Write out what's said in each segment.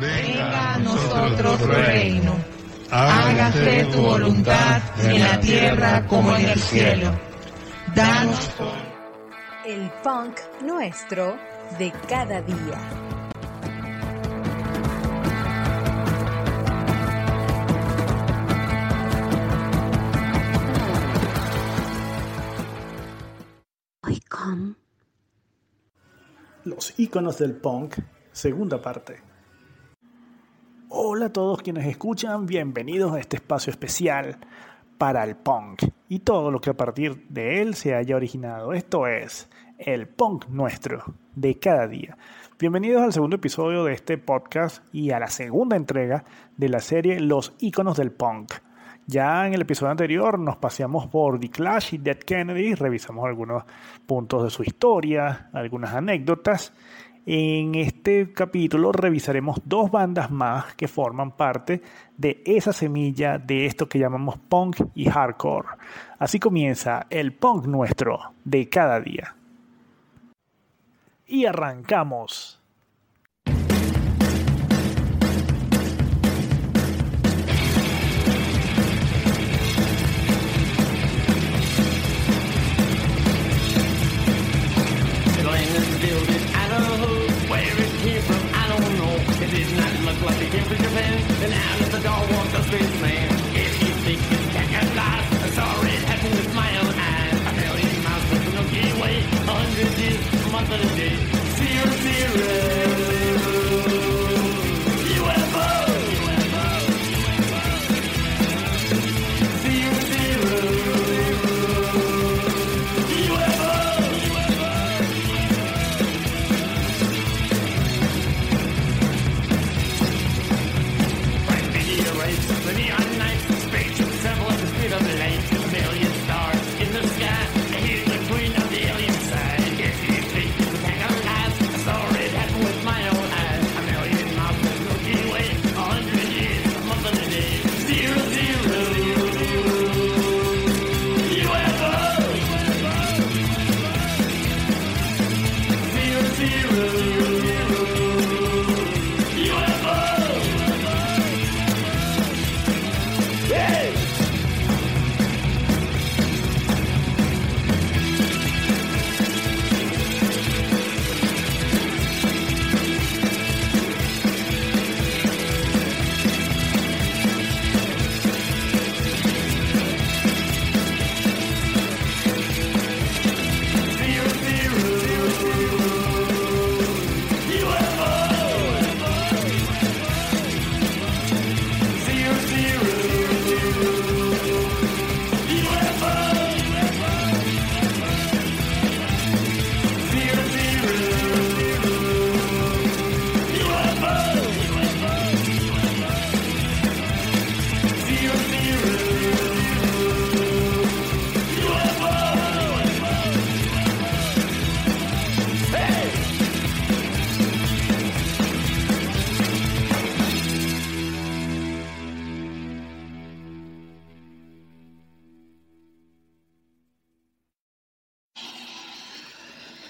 Venga a nosotros tu reino. Hágase tu voluntad en la tierra como en el cielo. Danos El punk nuestro de cada día. Los iconos del punk, segunda parte. Hola a todos quienes escuchan, bienvenidos a este espacio especial para el punk y todo lo que a partir de él se haya originado. Esto es el punk nuestro de cada día. Bienvenidos al segundo episodio de este podcast y a la segunda entrega de la serie Los iconos del punk. Ya en el episodio anterior nos paseamos por The Clash y Dead Kennedy, revisamos algunos puntos de su historia, algunas anécdotas. En este capítulo revisaremos dos bandas más que forman parte de esa semilla de esto que llamamos punk y hardcore. Así comienza el punk nuestro de cada día. Y arrancamos.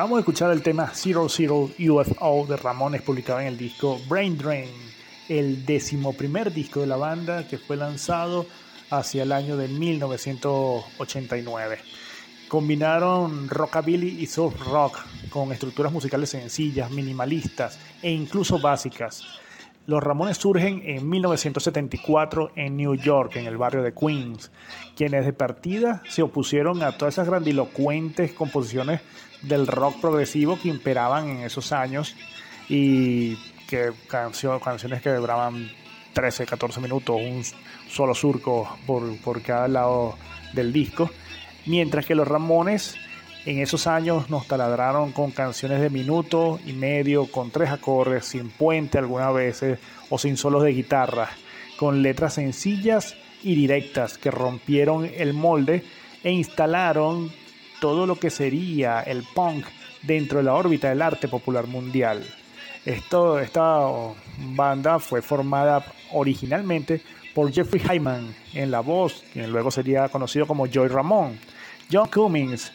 Acabamos de escuchar el tema Zero Zero UFO de Ramones publicado en el disco Brain Drain, el decimoprimer disco de la banda que fue lanzado hacia el año de 1989. Combinaron rockabilly y surf rock con estructuras musicales sencillas, minimalistas e incluso básicas. Los Ramones surgen en 1974 en New York, en el barrio de Queens, quienes de partida se opusieron a todas esas grandilocuentes composiciones del rock progresivo que imperaban en esos años y que cancio- canciones que duraban 13, 14 minutos, un solo surco por, por cada lado del disco, mientras que los Ramones en esos años nos taladraron con canciones de minuto y medio, con tres acordes, sin puente algunas veces o sin solos de guitarra, con letras sencillas y directas que rompieron el molde e instalaron todo lo que sería el punk dentro de la órbita del arte popular mundial. Esto, esta banda fue formada originalmente por Jeffrey Hyman en la voz, quien luego sería conocido como Joy Ramón, John Cummings,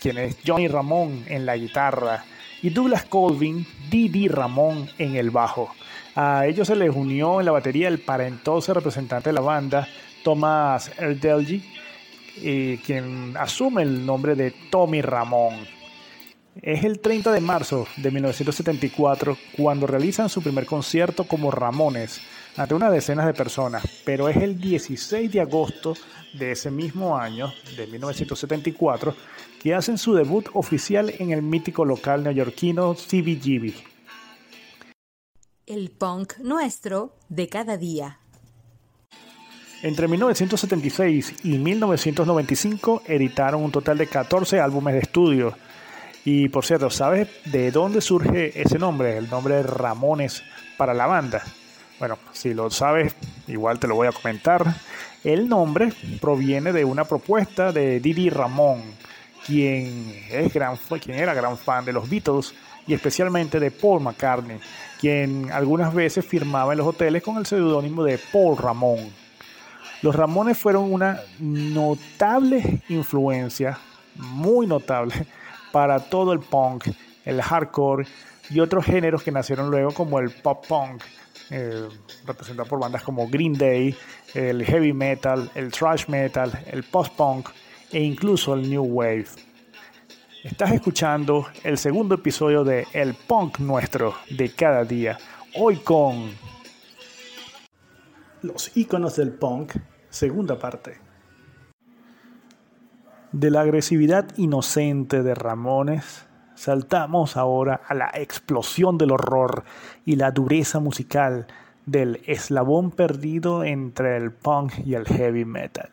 quien es Johnny Ramón en la guitarra, y Douglas Colvin, Didi Ramón en el bajo. A ellos se les unió en la batería el para entonces representante de la banda, Thomas Erdelji, eh, quien asume el nombre de Tommy Ramón. Es el 30 de marzo de 1974 cuando realizan su primer concierto como Ramones ante unas decenas de personas, pero es el 16 de agosto de ese mismo año, de 1974, que hacen su debut oficial en el mítico local neoyorquino CBGB. El punk nuestro de cada día. Entre 1976 y 1995 editaron un total de 14 álbumes de estudio. Y por cierto, ¿sabes de dónde surge ese nombre? El nombre de Ramones para la banda. Bueno, si lo sabes, igual te lo voy a comentar. El nombre proviene de una propuesta de Didi Ramón, quien, es gran, quien era gran fan de los Beatles y especialmente de Paul McCartney, quien algunas veces firmaba en los hoteles con el seudónimo de Paul Ramón. Los Ramones fueron una notable influencia, muy notable, para todo el punk, el hardcore y otros géneros que nacieron luego como el pop punk, eh, representado por bandas como Green Day, el heavy metal, el thrash metal, el post punk e incluso el new wave. Estás escuchando el segundo episodio de El Punk Nuestro de cada día, hoy con los iconos del punk, segunda parte. De la agresividad inocente de Ramones, saltamos ahora a la explosión del horror y la dureza musical del eslabón perdido entre el punk y el heavy metal.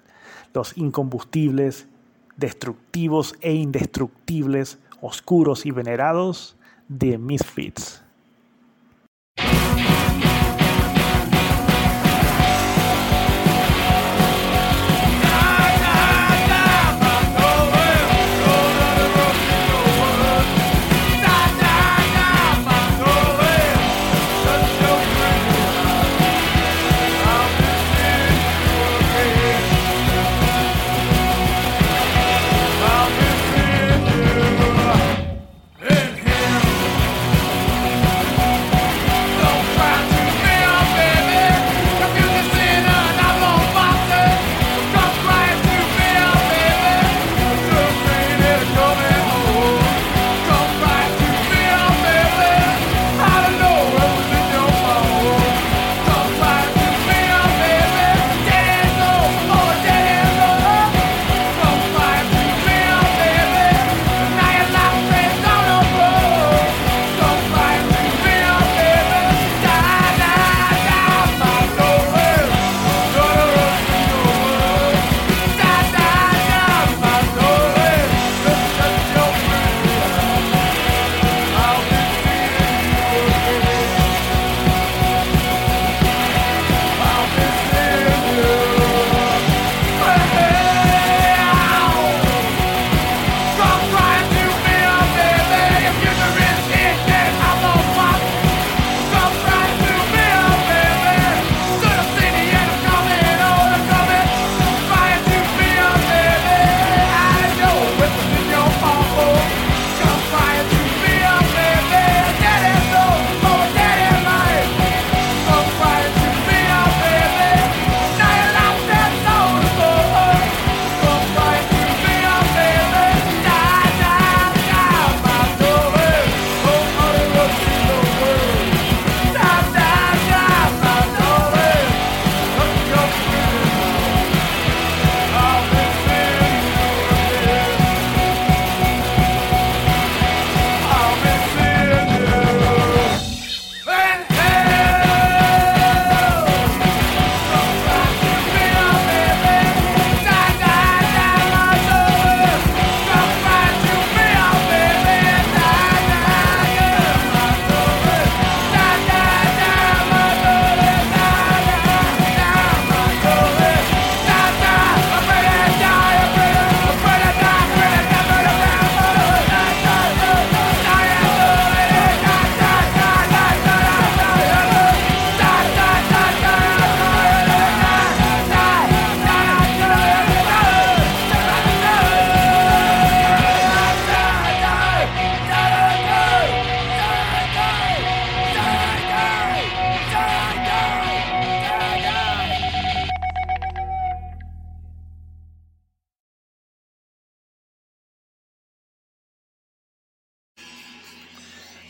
Los incombustibles, destructivos e indestructibles, oscuros y venerados de Misfits.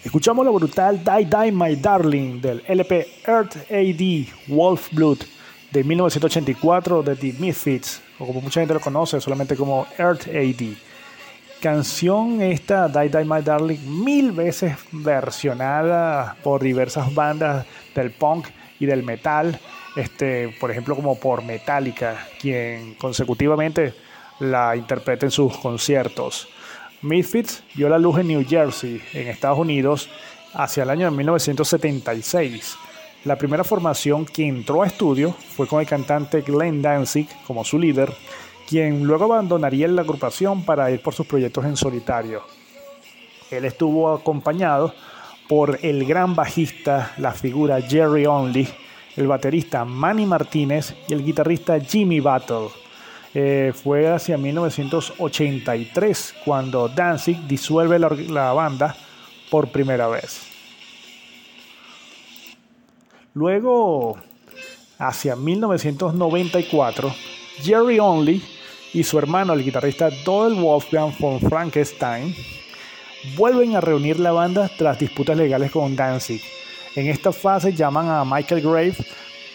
Escuchamos la brutal Die Die My Darling del LP Earth AD Wolf Blood de 1984 de The Misfits, o como mucha gente lo conoce, solamente como Earth AD. Canción esta, Die Die My Darling, mil veces versionada por diversas bandas del punk y del metal, este, por ejemplo como por Metallica, quien consecutivamente la interpreta en sus conciertos. Misfits vio la luz en New Jersey, en Estados Unidos, hacia el año de 1976. La primera formación que entró a estudio fue con el cantante Glenn Danzig como su líder, quien luego abandonaría la agrupación para ir por sus proyectos en solitario. Él estuvo acompañado por el gran bajista, la figura Jerry Only, el baterista Manny Martínez y el guitarrista Jimmy Battle. Eh, fue hacia 1983 cuando Danzig disuelve la, banda por primera vez. Luego, hacia 1994, Jerry Only y su hermano, el guitarrista Doyle Wolfgang von Frankenstein, vuelven a reunir la banda tras disputas legales con Danzig. En esta fase llaman a Michael Grave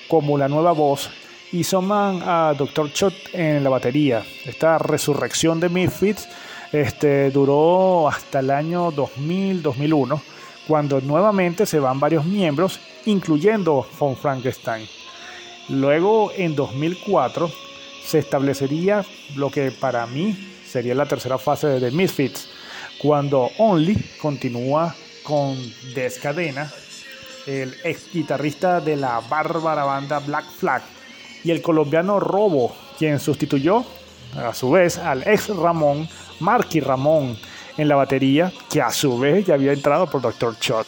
como la nueva voz y suman a Dr. Chot en la batería. Esta resurrección de Misfits este, duró hasta el año 2000-2001, cuando nuevamente se van varios miembros, incluyendo Von Frankenstein. Luego, en 2004, se establecería lo que para mí sería la tercera fase de The Misfits, cuando Only continúa con Descadena, el ex guitarrista de la bárbara banda Black Flag, y el colombiano Robo, quien sustituyó a su vez al ex Ramón, Marky Ramón, en la batería, que a su vez ya había entrado por Dr. Chot.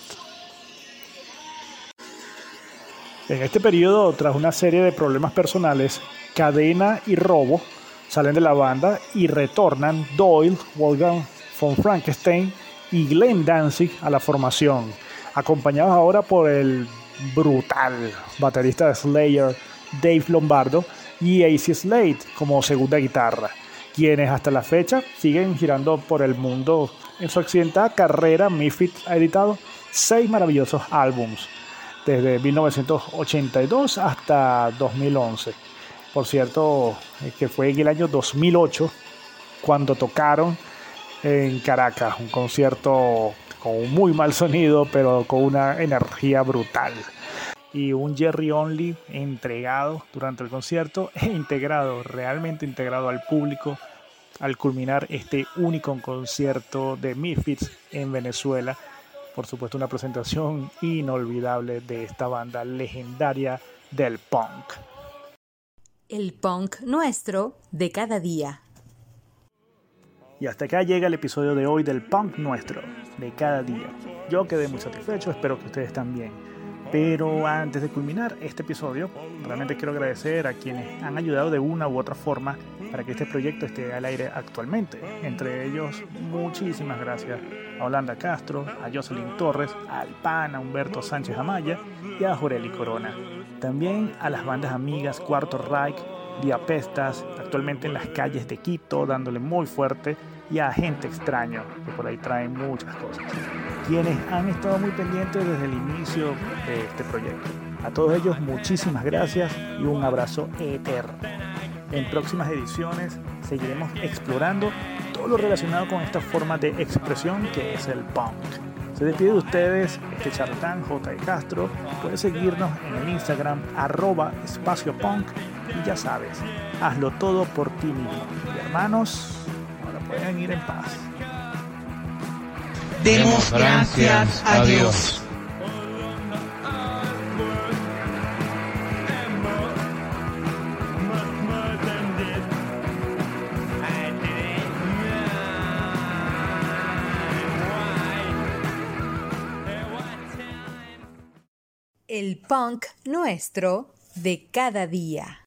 En este periodo, tras una serie de problemas personales, Cadena y Robo salen de la banda y retornan Doyle, Wolfgang von Frankenstein y Glenn Danzig a la formación, acompañados ahora por el brutal baterista de Slayer, Dave Lombardo, y AC Slade como segunda guitarra, quienes hasta la fecha siguen girando por el mundo. En su accidentada carrera, Misfit ha editado seis maravillosos álbums, desde 1982 hasta 2011. Por cierto, que fue en el año 2008 cuando tocaron en Caracas, un concierto con muy mal sonido, pero con una energía brutal y un Jerry Only entregado durante el concierto e integrado, realmente integrado al público al culminar este único concierto de Misfits en Venezuela. Por supuesto, una presentación inolvidable de esta banda legendaria del punk. El punk nuestro de cada día. Y hasta acá llega el episodio de hoy del punk nuestro de cada día. Yo quedé muy satisfecho, espero que ustedes también. Pero antes de culminar este episodio, realmente quiero agradecer a quienes han ayudado de una u otra forma para que este proyecto esté al aire actualmente. Entre ellos, muchísimas gracias a Holanda Castro, a Jocelyn Torres, a Humberto Sánchez Amaya y a Joreli Corona. También a las bandas amigas Cuarto Reich, Diapestas, actualmente en las calles de Quito, dándole muy fuerte, y a Gente Extraño, que por ahí traen muchas cosas quienes han estado muy pendientes desde el inicio de este proyecto. A todos ellos muchísimas gracias y un abrazo eterno. En próximas ediciones seguiremos explorando todo lo relacionado con esta forma de expresión que es el punk. Se despide de ustedes este charlatán J. E. Castro. Puedes seguirnos en el Instagram arroba espacio punk y ya sabes, hazlo todo por ti mismo. Y hermanos, pueden ir en paz. Demos gracias a Dios. El punk nuestro de cada día.